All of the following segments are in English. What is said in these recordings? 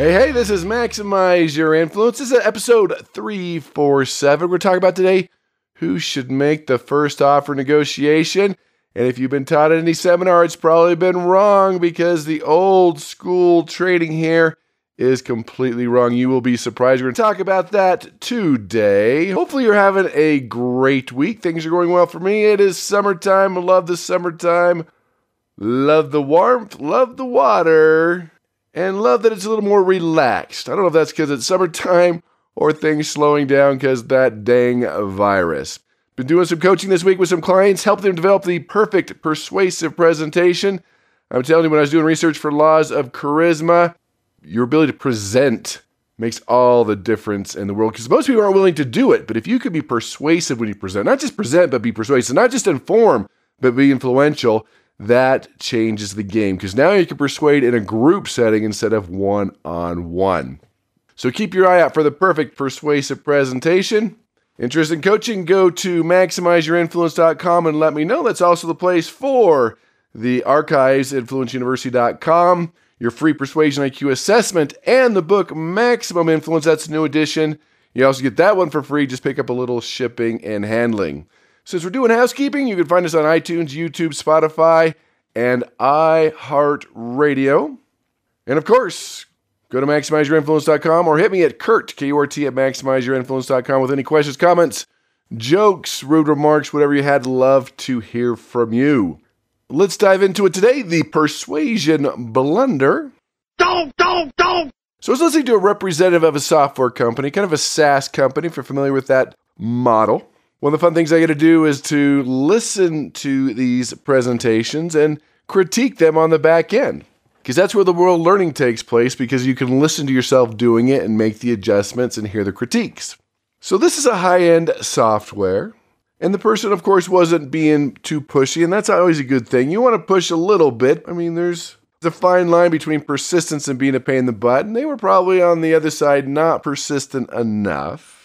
Hey, hey, this is Maximize Your Influence. This is episode 347. We're talking about today who should make the first offer negotiation. And if you've been taught at any seminar, it's probably been wrong because the old school trading here is completely wrong. You will be surprised. We're going to talk about that today. Hopefully, you're having a great week. Things are going well for me. It is summertime. I love the summertime. Love the warmth. Love the water and love that it's a little more relaxed. I don't know if that's because it's summertime or things slowing down because that dang virus. Been doing some coaching this week with some clients, helping them develop the perfect persuasive presentation. I'm telling you, when I was doing research for laws of charisma, your ability to present makes all the difference in the world because most people aren't willing to do it. But if you could be persuasive when you present, not just present, but be persuasive, not just inform, but be influential, that changes the game because now you can persuade in a group setting instead of one on one. So keep your eye out for the perfect persuasive presentation. Interested in coaching? Go to maximizeyourinfluence.com and let me know. That's also the place for the archives, influenceuniversity.com, your free persuasion IQ assessment, and the book Maximum Influence. That's a new edition. You also get that one for free. Just pick up a little shipping and handling. Since we're doing housekeeping, you can find us on iTunes, YouTube, Spotify, and iHeartRadio. And of course, go to maximizeyourinfluence.com or hit me at Kurt, K-U-R-T, at maximizeyourinfluence.com with any questions, comments, jokes, rude remarks, whatever you had. Love to hear from you. Let's dive into it today. The persuasion blunder. Don't, don't, don't! So I was listening to a representative of a software company, kind of a SaaS company, if you're familiar with that model. One of the fun things I get to do is to listen to these presentations and critique them on the back end. Because that's where the world learning takes place, because you can listen to yourself doing it and make the adjustments and hear the critiques. So, this is a high end software. And the person, of course, wasn't being too pushy, and that's always a good thing. You want to push a little bit. I mean, there's a fine line between persistence and being a pain in the butt, and they were probably on the other side not persistent enough.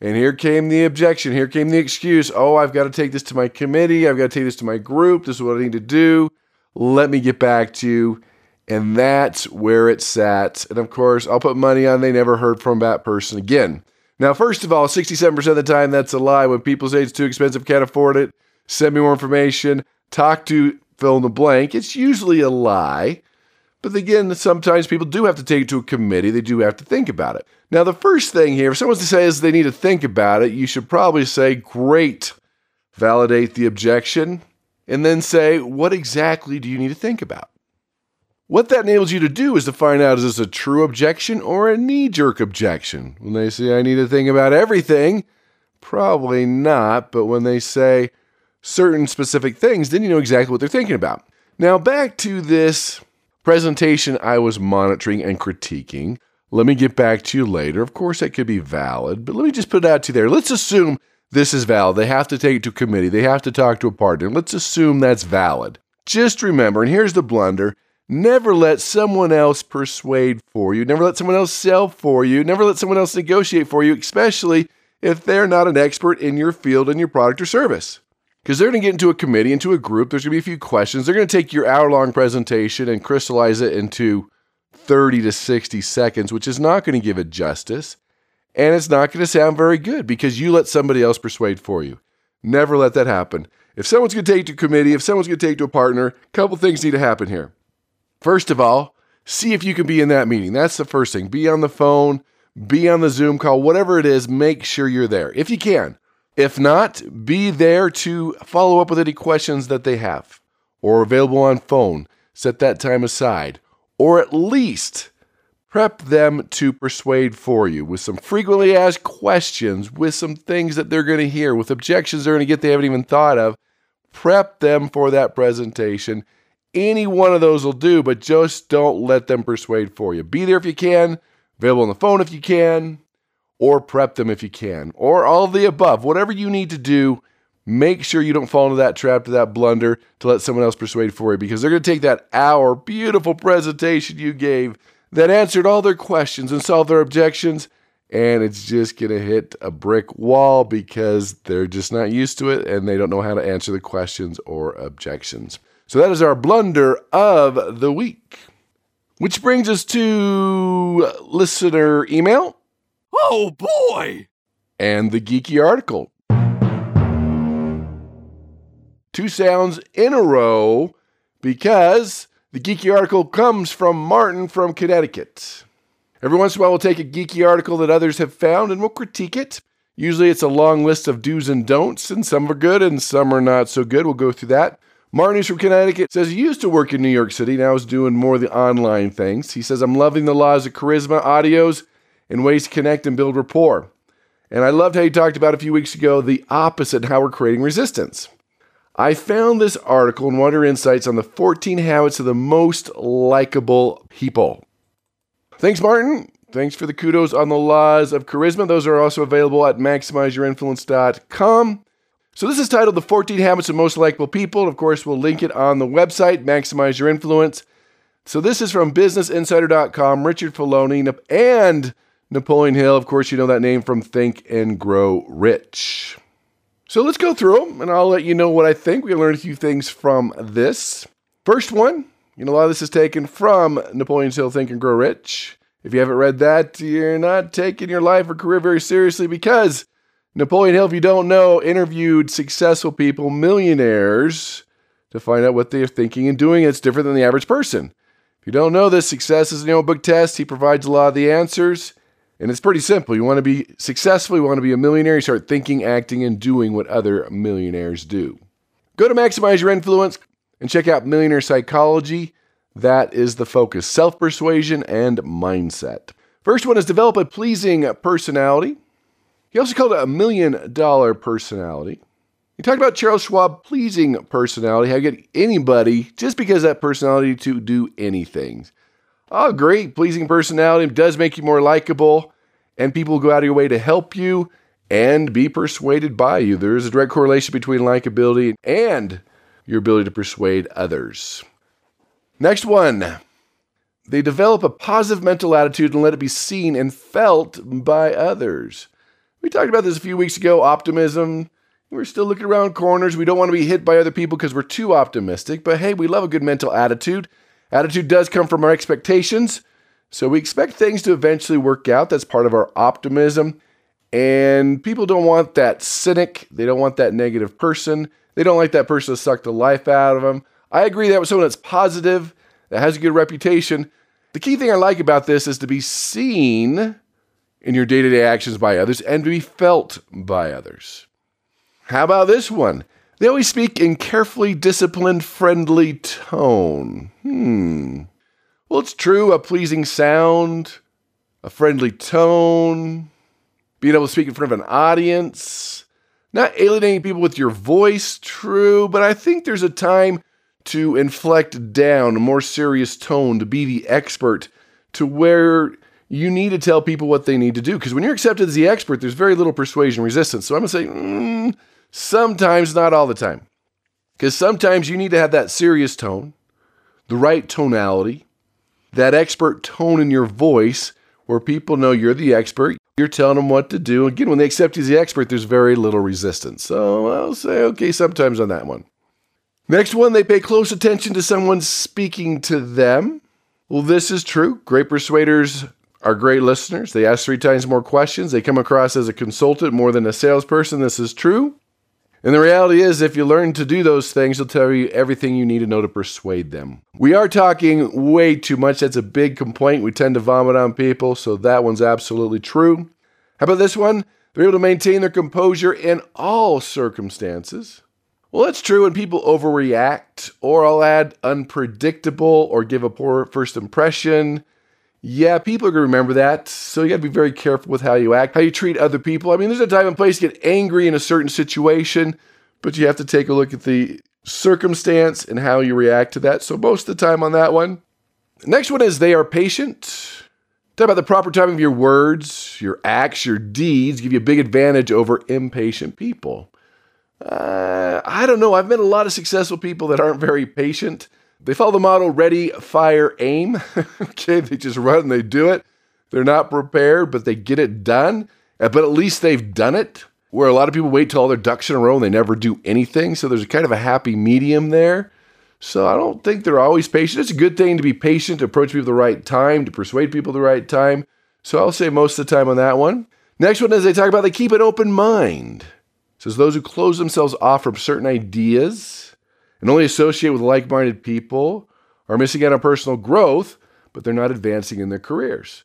And here came the objection. Here came the excuse. Oh, I've got to take this to my committee. I've got to take this to my group. This is what I need to do. Let me get back to you. And that's where it sat. And of course, I'll put money on they never heard from that person again. Now, first of all, 67% of the time, that's a lie. When people say it's too expensive, can't afford it, send me more information, talk to fill in the blank, it's usually a lie. But again, sometimes people do have to take it to a committee. They do have to think about it. Now, the first thing here, if someone says they need to think about it, you should probably say, great, validate the objection, and then say, what exactly do you need to think about? What that enables you to do is to find out is this a true objection or a knee jerk objection? When they say, I need to think about everything, probably not. But when they say certain specific things, then you know exactly what they're thinking about. Now, back to this presentation I was monitoring and critiquing. Let me get back to you later. Of course, that could be valid, but let me just put it out to you there. Let's assume this is valid. They have to take it to committee, they have to talk to a partner. Let's assume that's valid. Just remember, and here's the blunder never let someone else persuade for you, never let someone else sell for you, never let someone else negotiate for you, especially if they're not an expert in your field and your product or service because they're going to get into a committee, into a group. There's going to be a few questions. They're going to take your hour long presentation and crystallize it into 30 to 60 seconds, which is not going to give it justice. And it's not going to sound very good because you let somebody else persuade for you. Never let that happen. If someone's going to take to a committee, if someone's going to take to a partner, a couple things need to happen here. First of all, see if you can be in that meeting. That's the first thing. Be on the phone, be on the Zoom call, whatever it is, make sure you're there if you can. If not, be there to follow up with any questions that they have or available on phone. Set that time aside. Or at least prep them to persuade for you with some frequently asked questions, with some things that they're going to hear, with objections they're going to get they haven't even thought of. Prep them for that presentation. Any one of those will do, but just don't let them persuade for you. Be there if you can. available on the phone if you can, or prep them if you can, or all the above. Whatever you need to do, make sure you don't fall into that trap, to that blunder to let someone else persuade for you because they're going to take that hour beautiful presentation you gave that answered all their questions and solved their objections and it's just going to hit a brick wall because they're just not used to it and they don't know how to answer the questions or objections. So that is our blunder of the week. Which brings us to listener email. Oh boy! And the geeky article. Two sounds in a row because the geeky article comes from Martin from Connecticut. Every once in a while, we'll take a geeky article that others have found and we'll critique it. Usually, it's a long list of do's and don'ts, and some are good and some are not so good. We'll go through that. Martin, from Connecticut, says he used to work in New York City. Now he's doing more of the online things. He says, I'm loving the laws of charisma, audios, and ways to connect and build rapport. And I loved how you talked about a few weeks ago the opposite, how we're creating resistance. I found this article and wanted insights on the 14 habits of the most likable people. Thanks, Martin. Thanks for the kudos on the laws of charisma. Those are also available at maximizeyourinfluence.com. So this is titled The 14 Habits of Most Likable People. Of course, we'll link it on the website, Maximize Your Influence. So this is from businessinsider.com, Richard Feloni, and Napoleon Hill. Of course, you know that name from Think and Grow Rich. So let's go through them, and I'll let you know what I think. We learned a few things from this. First one you know, a lot of this is taken from Napoleon Hill Think and Grow Rich. If you haven't read that, you're not taking your life or career very seriously because Napoleon Hill, if you don't know, interviewed successful people, millionaires, to find out what they're thinking and doing. It's different than the average person. If you don't know this, success is an old book test. He provides a lot of the answers. And it's pretty simple. You want to be successful, you want to be a millionaire, you start thinking, acting, and doing what other millionaires do. Go to Maximize Your Influence, and check out Millionaire Psychology. That is the focus self persuasion and mindset. First one is develop a pleasing personality. He also called it a million dollar personality. He talked about Charles Schwab pleasing personality, how you get anybody just because that personality to do anything. Oh, great. Pleasing personality does make you more likable, and people will go out of your way to help you and be persuaded by you. There is a direct correlation between likability and your ability to persuade others. Next one. They develop a positive mental attitude and let it be seen and felt by others. We talked about this a few weeks ago optimism. We're still looking around corners. We don't want to be hit by other people because we're too optimistic. But hey, we love a good mental attitude. Attitude does come from our expectations. So we expect things to eventually work out. That's part of our optimism. And people don't want that cynic, they don't want that negative person. They don't like that person to suck the life out of them. I agree that with someone that's positive, that has a good reputation. The key thing I like about this is to be seen in your day to day actions by others and to be felt by others. How about this one? They always speak in carefully disciplined, friendly tone. Hmm. Well, it's true, a pleasing sound, a friendly tone, being able to speak in front of an audience, not alienating people with your voice, true, but I think there's a time to inflect down a more serious tone, to be the expert, to where you need to tell people what they need to do. Because when you're accepted as the expert, there's very little persuasion resistance. So I'm going to say, mm, sometimes, not all the time. Because sometimes you need to have that serious tone, the right tonality, that expert tone in your voice where people know you're the expert. You're telling them what to do. Again, when they accept you as the expert, there's very little resistance. So I'll say, okay, sometimes on that one. Next one, they pay close attention to someone speaking to them. Well, this is true. Great persuaders are great listeners. They ask three times more questions. They come across as a consultant more than a salesperson. This is true. And the reality is, if you learn to do those things, they'll tell you everything you need to know to persuade them. We are talking way too much. That's a big complaint. We tend to vomit on people, so that one's absolutely true. How about this one? They're able to maintain their composure in all circumstances. Well, that's true when people overreact, or I'll add unpredictable or give a poor first impression. Yeah, people are going to remember that. So you got to be very careful with how you act, how you treat other people. I mean, there's a time and place to get angry in a certain situation, but you have to take a look at the circumstance and how you react to that. So most of the time on that one. Next one is they are patient. Talk about the proper timing of your words, your acts, your deeds give you a big advantage over impatient people. Uh, I don't know. I've met a lot of successful people that aren't very patient. They follow the model ready, fire, aim. okay, they just run and they do it. They're not prepared, but they get it done. Uh, but at least they've done it. Where a lot of people wait till all their ducks in a row and they never do anything. So there's a kind of a happy medium there. So I don't think they're always patient. It's a good thing to be patient, to approach people the right time, to persuade people the right time. So I'll say most of the time on that one. Next one is they talk about they keep an open mind. It says those who close themselves off from certain ideas and only associate with like-minded people are missing out on personal growth, but they're not advancing in their careers.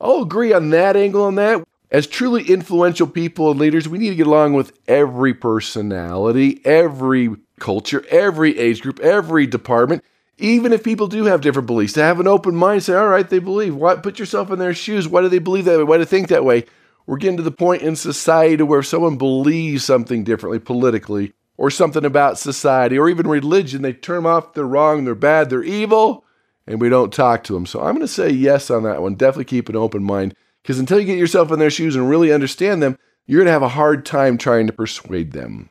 I'll agree on that angle on that. As truly influential people and leaders, we need to get along with every personality, every culture, every age group, every department, even if people do have different beliefs, to have an open mind, say, all right, they believe. Why, put yourself in their shoes. Why do they believe that way? Why do they think that way? We're getting to the point in society where if someone believes something differently politically, or something about society, or even religion, they turn them off, they're wrong, they're bad, they're evil, and we don't talk to them. So I'm going to say yes on that one. Definitely keep an open mind. Because until you get yourself in their shoes and really understand them, you're going to have a hard time trying to persuade them.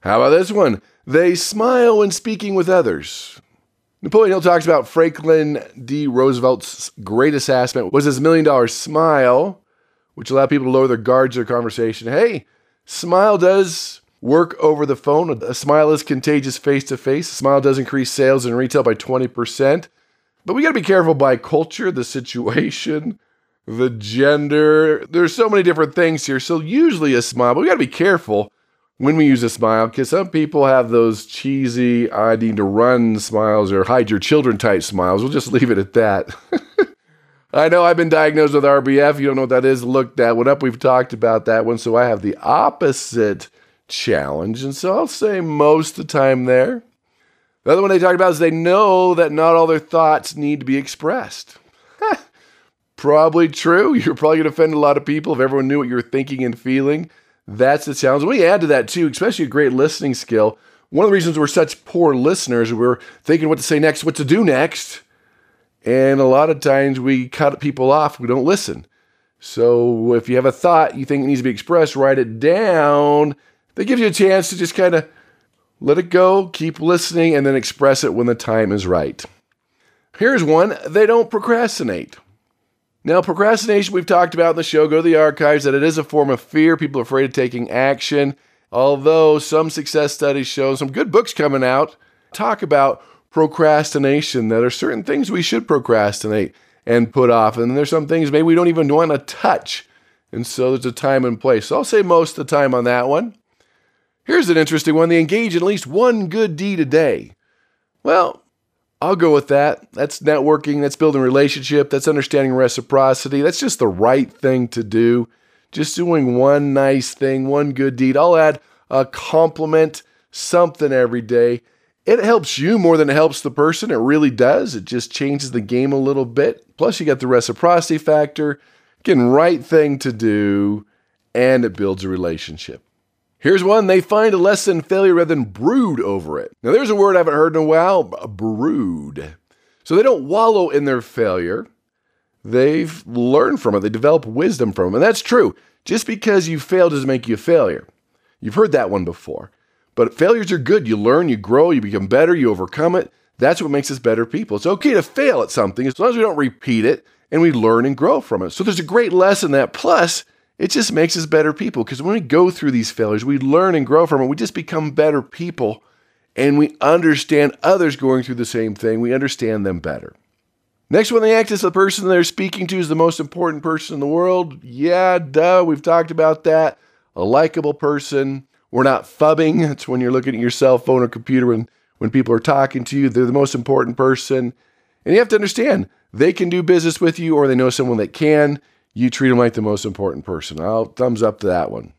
How about this one? They smile when speaking with others. Napoleon Hill talks about Franklin D. Roosevelt's greatest asset was his million dollar smile, which allowed people to lower their guards in their conversation. Hey, smile does work over the phone. A smile is contagious face to face. A smile does increase sales in retail by 20%. But we got to be careful by culture, the situation, the gender. There's so many different things here. So usually a smile, but we got to be careful when we use a smile because some people have those cheesy I need to run smiles or hide your children type smiles. We'll just leave it at that. I know I've been diagnosed with RBF. You don't know what that is. Look that one up. We've talked about that one. So I have the opposite challenge. And so I'll say most of the time there. The other one they talk about is they know that not all their thoughts need to be expressed. probably true. You're probably going to offend a lot of people if everyone knew what you're thinking and feeling. That's the challenge. We add to that too, especially a great listening skill. One of the reasons we're such poor listeners, we're thinking what to say next, what to do next. And a lot of times we cut people off, we don't listen. So if you have a thought you think it needs to be expressed, write it down. That gives you a chance to just kind of let it go, keep listening, and then express it when the time is right. Here's one they don't procrastinate. Now, procrastination, we've talked about in the show, go to the archives, that it is a form of fear. People are afraid of taking action. Although some success studies show some good books coming out talk about procrastination, that are certain things we should procrastinate and put off. And there's some things maybe we don't even want to touch. And so there's a time and place. So I'll say most of the time on that one. Here's an interesting one. They engage in at least one good deed a day. Well, I'll go with that. That's networking, that's building relationship, that's understanding reciprocity. That's just the right thing to do. Just doing one nice thing, one good deed. I'll add a compliment, something every day. It helps you more than it helps the person. It really does. It just changes the game a little bit. Plus, you got the reciprocity factor, getting right thing to do, and it builds a relationship. Here's one they find a lesson failure rather than brood over it. Now, there's a word I haven't heard in a while brood. So they don't wallow in their failure. They've learned from it, they develop wisdom from it. And that's true. Just because you fail doesn't make you a failure. You've heard that one before. But failures are good. You learn, you grow, you become better, you overcome it. That's what makes us better people. It's okay to fail at something as long as we don't repeat it and we learn and grow from it. So there's a great lesson that. Plus, it just makes us better people because when we go through these failures, we learn and grow from it. We just become better people and we understand others going through the same thing. We understand them better. Next one, they act as the person they're speaking to is the most important person in the world. Yeah, duh, we've talked about that. A likable person. We're not phubbing. It's when you're looking at your cell phone or computer and when people are talking to you, they're the most important person. And you have to understand, they can do business with you or they know someone that can you treat them like the most important person. I'll thumbs up to that one.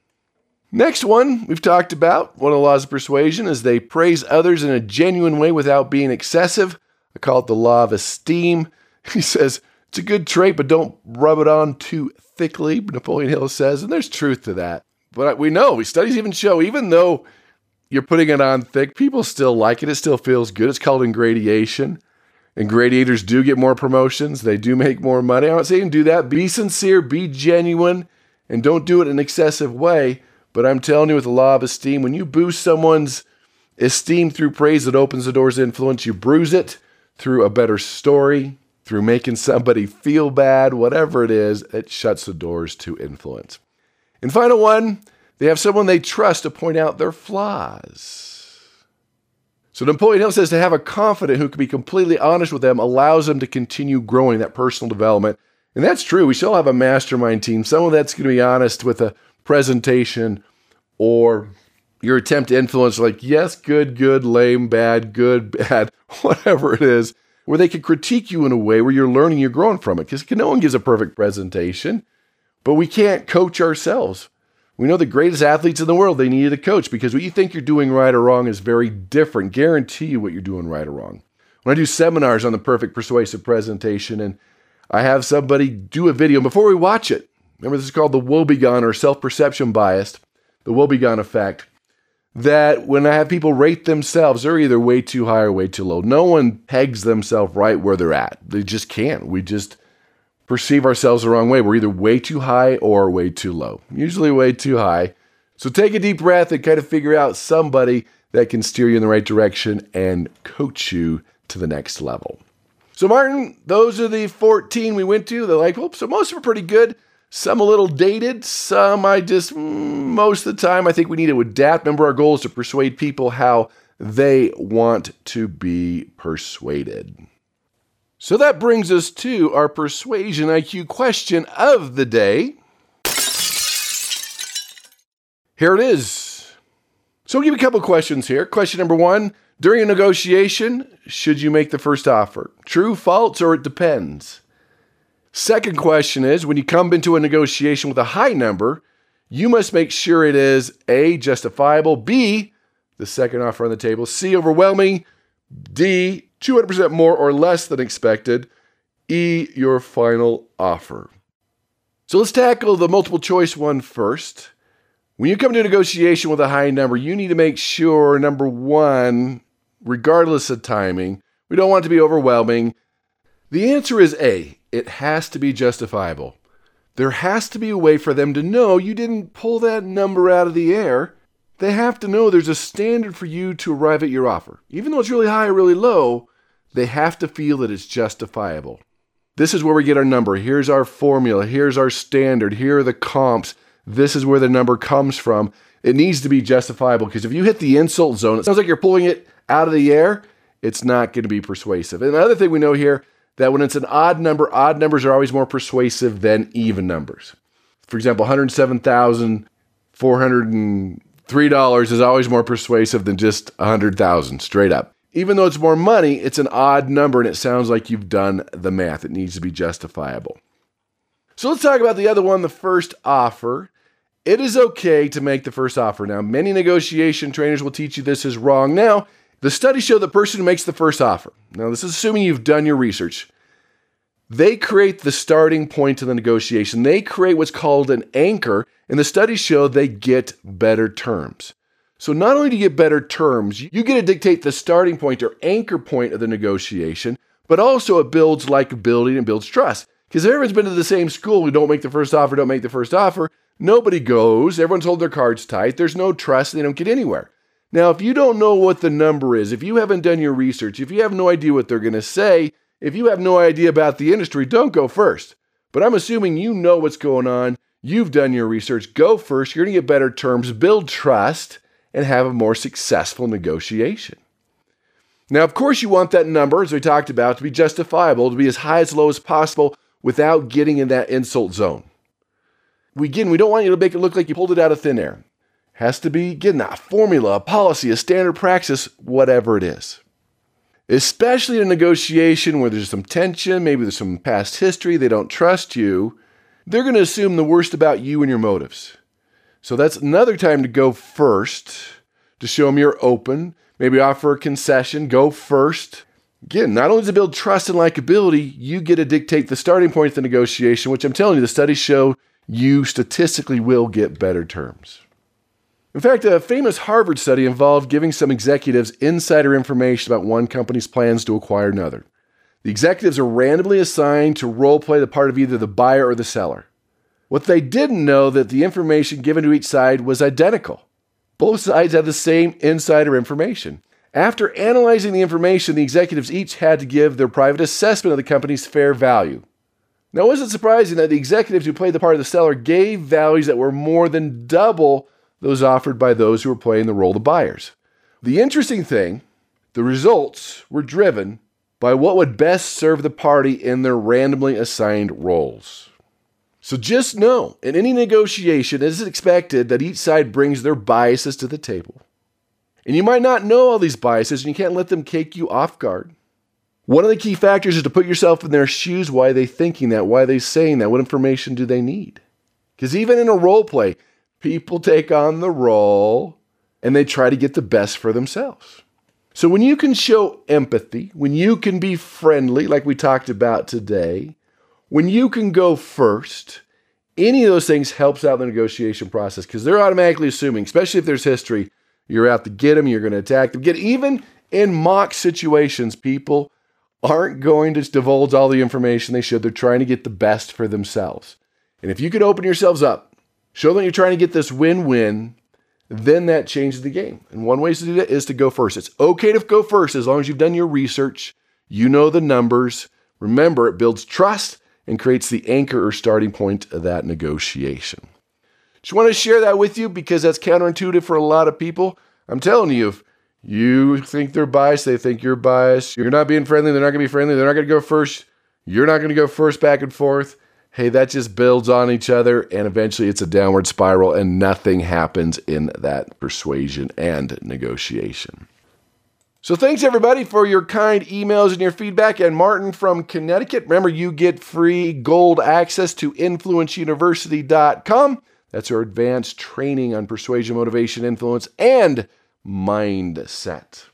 Next one we've talked about, one of the laws of persuasion, is they praise others in a genuine way without being excessive. I call it the law of esteem. He says it's a good trait, but don't rub it on too thickly, Napoleon Hill says, and there's truth to that. But we know, studies even show, even though you're putting it on thick, people still like it. It still feels good. It's called ingratiation. And ingratiators do get more promotions. They do make more money. I'm not saying do that. Be sincere, be genuine, and don't do it in an excessive way. But I'm telling you, with the law of esteem, when you boost someone's esteem through praise, it opens the doors to influence. You bruise it through a better story, through making somebody feel bad, whatever it is, it shuts the doors to influence. And final one, they have someone they trust to point out their flaws. So Napoleon Hill says to have a confidant who can be completely honest with them allows them to continue growing that personal development. And that's true. We still have a mastermind team, someone that's going to be honest with a presentation or your attempt to influence, like, yes, good, good, lame, bad, good, bad, whatever it is, where they can critique you in a way where you're learning, you're growing from it. Because no one gives a perfect presentation, but we can't coach ourselves. We know the greatest athletes in the world, they needed a coach because what you think you're doing right or wrong is very different. Guarantee you what you're doing right or wrong. When I do seminars on the perfect persuasive presentation and I have somebody do a video before we watch it, remember this is called the Wobegon or self perception bias, the Wobegon effect, that when I have people rate themselves, they're either way too high or way too low. No one pegs themselves right where they're at. They just can't. We just perceive ourselves the wrong way. We're either way too high or way too low, usually way too high. So take a deep breath and kind of figure out somebody that can steer you in the right direction and coach you to the next level. So, Martin, those are the 14 we went to. They're like, well, so most of them are pretty good. Some a little dated. Some I just, mm, most of the time, I think we need to adapt. Remember, our goal is to persuade people how they want to be persuaded. So that brings us to our persuasion IQ question of the day. Here it is. So I'll give you a couple questions here. Question number one During a negotiation, should you make the first offer? True, false, or it depends? Second question is When you come into a negotiation with a high number, you must make sure it is A, justifiable, B, the second offer on the table, C, overwhelming, D, 200% more or less than expected. E, your final offer. So let's tackle the multiple choice one first. When you come to negotiation with a high number, you need to make sure number one, regardless of timing, we don't want it to be overwhelming. The answer is A, it has to be justifiable. There has to be a way for them to know you didn't pull that number out of the air. They have to know there's a standard for you to arrive at your offer. Even though it's really high or really low, they have to feel that it's justifiable. This is where we get our number. Here's our formula. Here's our standard. Here are the comps. This is where the number comes from. It needs to be justifiable because if you hit the insult zone, it sounds like you're pulling it out of the air. It's not going to be persuasive. And another thing we know here that when it's an odd number, odd numbers are always more persuasive than even numbers. For example, $107,403 is always more persuasive than just 100,000 straight up even though it's more money, it's an odd number and it sounds like you've done the math. It needs to be justifiable. So let's talk about the other one, the first offer. It is okay to make the first offer. Now, many negotiation trainers will teach you this is wrong. Now, the studies show the person who makes the first offer. Now, this is assuming you've done your research. They create the starting point of the negotiation. They create what's called an anchor, and the studies show they get better terms. So not only do you get better terms, you get to dictate the starting point or anchor point of the negotiation, but also it builds likability and builds trust. Because everyone's been to the same school, we don't make the first offer, don't make the first offer. Nobody goes, everyone's holding their cards tight, there's no trust, they don't get anywhere. Now, if you don't know what the number is, if you haven't done your research, if you have no idea what they're going to say, if you have no idea about the industry, don't go first. But I'm assuming you know what's going on, you've done your research, go first, you're going to get better terms, build trust and have a more successful negotiation. Now, of course, you want that number, as we talked about, to be justifiable, to be as high as low as possible without getting in that insult zone. We, again, we don't want you to make it look like you pulled it out of thin air. Has to be, again, a formula, a policy, a standard practice, whatever it is. Especially in a negotiation where there's some tension, maybe there's some past history, they don't trust you, they're going to assume the worst about you and your motives. So that's another time to go first to show them you're open. Maybe offer a concession, go first. Again, not only to build trust and likability, you get to dictate the starting point of the negotiation, which I'm telling you, the studies show you statistically will get better terms. In fact, a famous Harvard study involved giving some executives insider information about one company's plans to acquire another. The executives are randomly assigned to role play the part of either the buyer or the seller. What they didn't know that the information given to each side was identical. Both sides had the same insider information. After analyzing the information, the executives each had to give their private assessment of the company's fair value. Now, it was it surprising that the executives who played the part of the seller gave values that were more than double those offered by those who were playing the role of the buyers? The interesting thing, the results were driven by what would best serve the party in their randomly assigned roles. So just know, in any negotiation, it is expected that each side brings their biases to the table. And you might not know all these biases, and you can't let them take you off guard. One of the key factors is to put yourself in their shoes. Why are they thinking that? Why are they saying that? What information do they need? Because even in a role play, people take on the role and they try to get the best for themselves. So when you can show empathy, when you can be friendly, like we talked about today, when you can go first, any of those things helps out the negotiation process because they're automatically assuming, especially if there's history, you're out to get them, you're going to attack them. Get even in mock situations, people aren't going to divulge all the information they should. They're trying to get the best for themselves. And if you could open yourselves up, show them you're trying to get this win-win, then that changes the game. And one way to do that is to go first. It's okay to go first as long as you've done your research, you know the numbers. Remember, it builds trust and creates the anchor or starting point of that negotiation. Just want to share that with you because that's counterintuitive for a lot of people. I'm telling you, if you think they're biased, they think you're biased. You're not being friendly, they're not going to be friendly, they're not going to go first. You're not going to go first back and forth. Hey, that just builds on each other, and eventually it's a downward spiral, and nothing happens in that persuasion and negotiation. So thanks everybody for your kind emails and your feedback. And Martin from Connecticut, remember you get free gold access to influenceuniversity.com. That's our advanced training on persuasion, motivation, influence, and mindset.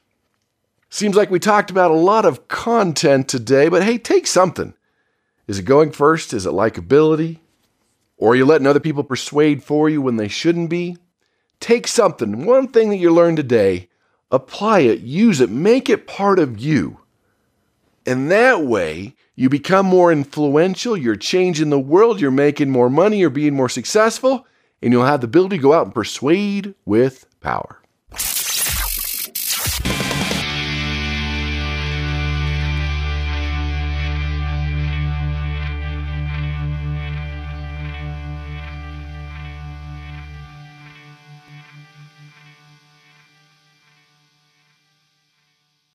Seems like we talked about a lot of content today, but hey, take something. Is it going first? Is it likability? Or are you letting other people persuade for you when they shouldn't be? Take something, one thing that you learned today apply it, use it, make it part of you. And that way, you become more influential, you're changing the world, you're making more money, you're being more successful, and you'll have the ability to go out and persuade with power.